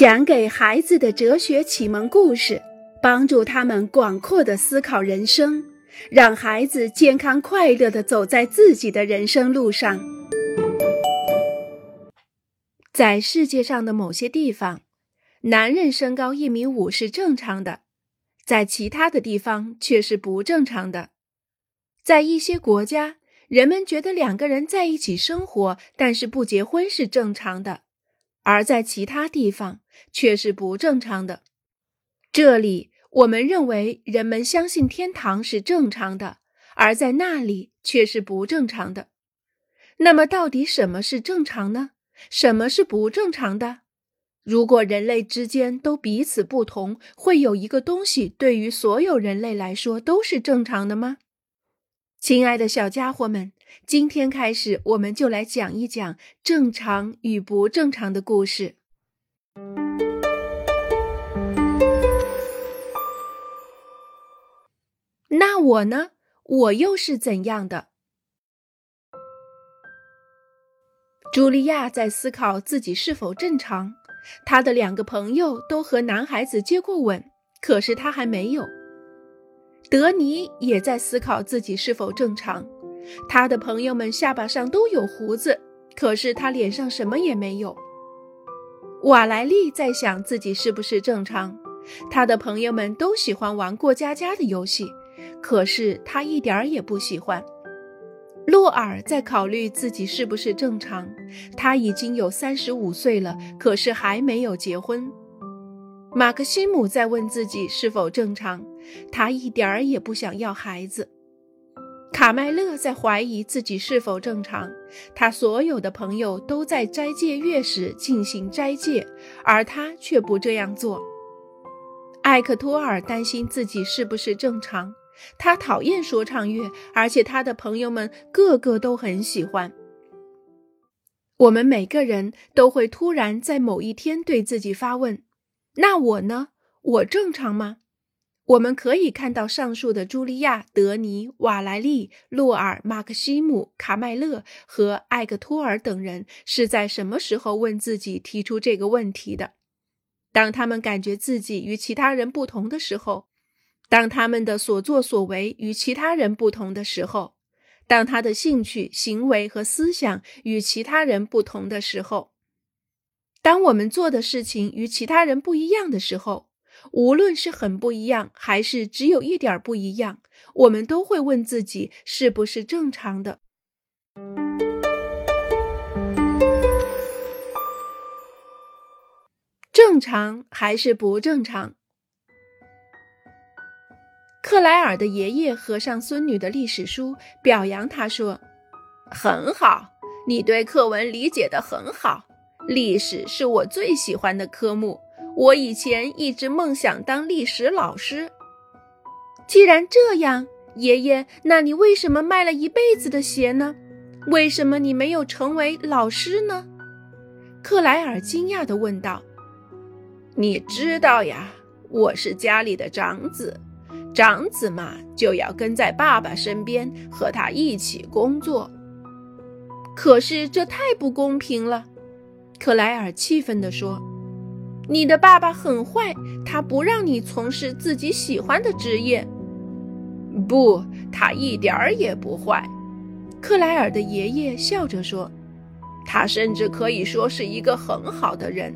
讲给孩子的哲学启蒙故事，帮助他们广阔的思考人生，让孩子健康快乐的走在自己的人生路上。在世界上的某些地方，男人身高一米五是正常的，在其他的地方却是不正常的。在一些国家，人们觉得两个人在一起生活，但是不结婚是正常的。而在其他地方却是不正常的。这里我们认为人们相信天堂是正常的，而在那里却是不正常的。那么，到底什么是正常呢？什么是不正常的？如果人类之间都彼此不同，会有一个东西对于所有人类来说都是正常的吗？亲爱的小家伙们。今天开始，我们就来讲一讲正常与不正常的故事。那我呢？我又是怎样的？茱莉亚在思考自己是否正常。她的两个朋友都和男孩子接过吻，可是她还没有。德尼也在思考自己是否正常。他的朋友们下巴上都有胡子，可是他脸上什么也没有。瓦莱丽在想自己是不是正常。他的朋友们都喜欢玩过家家的游戏，可是他一点儿也不喜欢。洛尔在考虑自己是不是正常。他已经有三十五岁了，可是还没有结婚。马克西姆在问自己是否正常。他一点儿也不想要孩子。卡麦勒在怀疑自己是否正常，他所有的朋友都在斋戒月时进行斋戒，而他却不这样做。艾克托尔担心自己是不是正常，他讨厌说唱乐，而且他的朋友们个个都很喜欢。我们每个人都会突然在某一天对自己发问：那我呢？我正常吗？我们可以看到，上述的茱莉亚、德尼、瓦莱丽、洛尔、马克西姆、卡麦勒和艾克托尔等人是在什么时候问自己提出这个问题的？当他们感觉自己与其他人不同的时候，当他们的所作所为与其他人不同的时候，当他的兴趣、行为和思想与其他人不同的时候，当我们做的事情与其他人不一样的时候。无论是很不一样，还是只有一点不一样，我们都会问自己是不是正常的。正常还是不正常？克莱尔的爷爷合上孙女的历史书，表扬他说：“很好，你对课文理解的很好。历史是我最喜欢的科目。”我以前一直梦想当历史老师。既然这样，爷爷，那你为什么卖了一辈子的鞋呢？为什么你没有成为老师呢？克莱尔惊讶地问道。“你知道呀，我是家里的长子，长子嘛就要跟在爸爸身边，和他一起工作。可是这太不公平了。”克莱尔气愤地说。你的爸爸很坏，他不让你从事自己喜欢的职业。不，他一点儿也不坏。克莱尔的爷爷笑着说：“他甚至可以说是一个很好的人，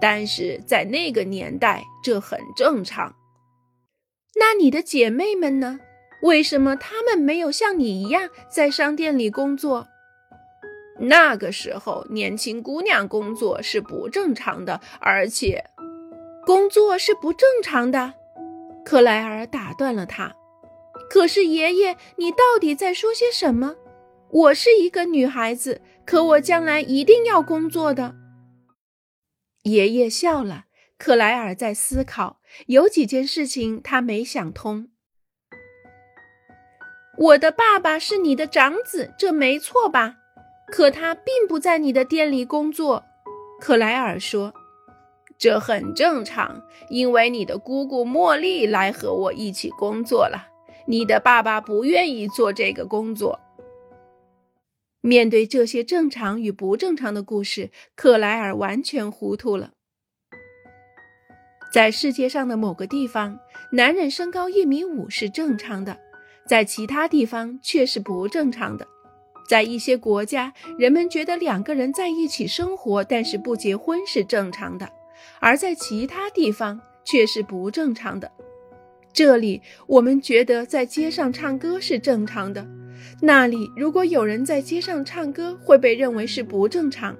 但是在那个年代，这很正常。那你的姐妹们呢？为什么她们没有像你一样在商店里工作？”那个时候，年轻姑娘工作是不正常的，而且，工作是不正常的。克莱尔打断了他。可是，爷爷，你到底在说些什么？我是一个女孩子，可我将来一定要工作的。爷爷笑了。克莱尔在思考，有几件事情他没想通。我的爸爸是你的长子，这没错吧？可他并不在你的店里工作，克莱尔说：“这很正常，因为你的姑姑茉莉来和我一起工作了。你的爸爸不愿意做这个工作。”面对这些正常与不正常的故事，克莱尔完全糊涂了。在世界上的某个地方，男人身高一米五是正常的，在其他地方却是不正常的。在一些国家，人们觉得两个人在一起生活，但是不结婚是正常的，而在其他地方却是不正常的。这里我们觉得在街上唱歌是正常的，那里如果有人在街上唱歌会被认为是不正常。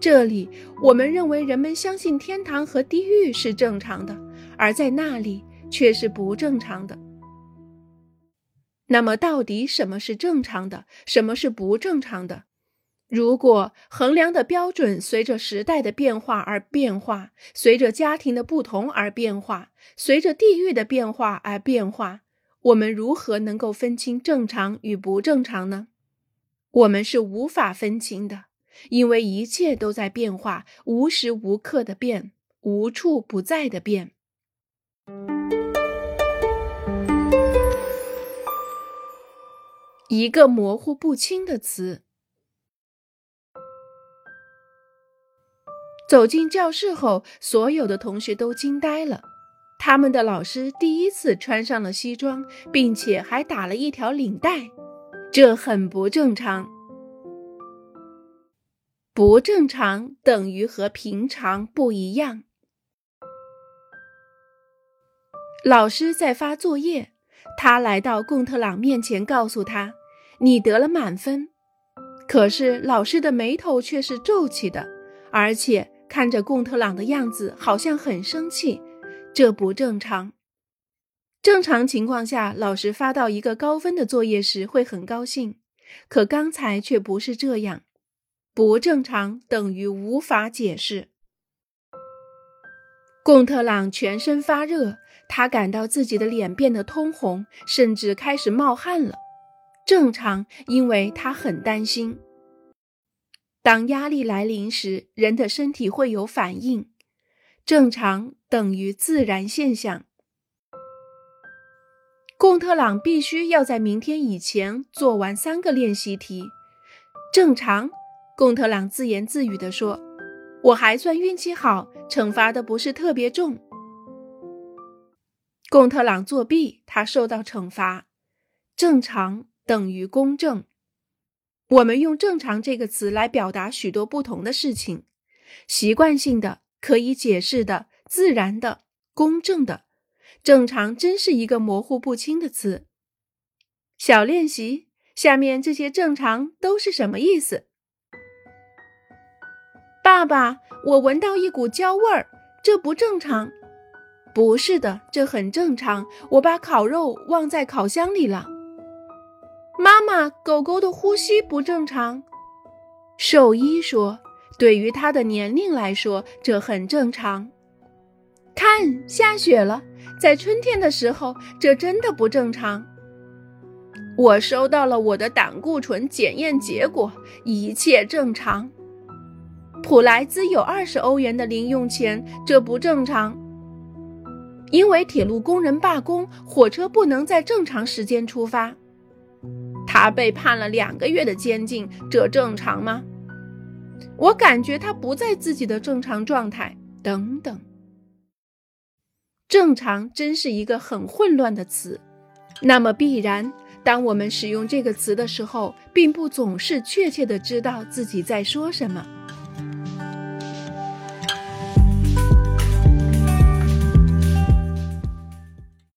这里我们认为人们相信天堂和地狱是正常的，而在那里却是不正常的。那么，到底什么是正常的，什么是不正常的？如果衡量的标准随着时代的变化而变化，随着家庭的不同而变化，随着地域的变化而变化，我们如何能够分清正常与不正常呢？我们是无法分清的，因为一切都在变化，无时无刻的变，无处不在的变。一个模糊不清的词。走进教室后，所有的同学都惊呆了。他们的老师第一次穿上了西装，并且还打了一条领带，这很不正常。不正常等于和平常不一样。老师在发作业，他来到贡特朗面前，告诉他。你得了满分，可是老师的眉头却是皱起的，而且看着贡特朗的样子，好像很生气。这不正常。正常情况下，老师发到一个高分的作业时会很高兴，可刚才却不是这样。不正常等于无法解释。贡特朗全身发热，他感到自己的脸变得通红，甚至开始冒汗了。正常，因为他很担心。当压力来临时，人的身体会有反应。正常等于自然现象。贡特朗必须要在明天以前做完三个练习题。正常，贡特朗自言自语地说：“我还算运气好，惩罚的不是特别重。”贡特朗作弊，他受到惩罚。正常。等于公正。我们用“正常”这个词来表达许多不同的事情：习惯性的、可以解释的、自然的、公正的。正常真是一个模糊不清的词。小练习：下面这些正常都是什么意思？爸爸，我闻到一股焦味儿，这不正常。不是的，这很正常。我把烤肉忘在烤箱里了。妈，狗狗的呼吸不正常。兽医说，对于它的年龄来说，这很正常。看，下雪了，在春天的时候，这真的不正常。我收到了我的胆固醇检验结果，一切正常。普莱兹有二十欧元的零用钱，这不正常。因为铁路工人罢工，火车不能在正常时间出发。他被判了两个月的监禁，这正常吗？我感觉他不在自己的正常状态。等等，正常真是一个很混乱的词。那么必然，当我们使用这个词的时候，并不总是确切的知道自己在说什么。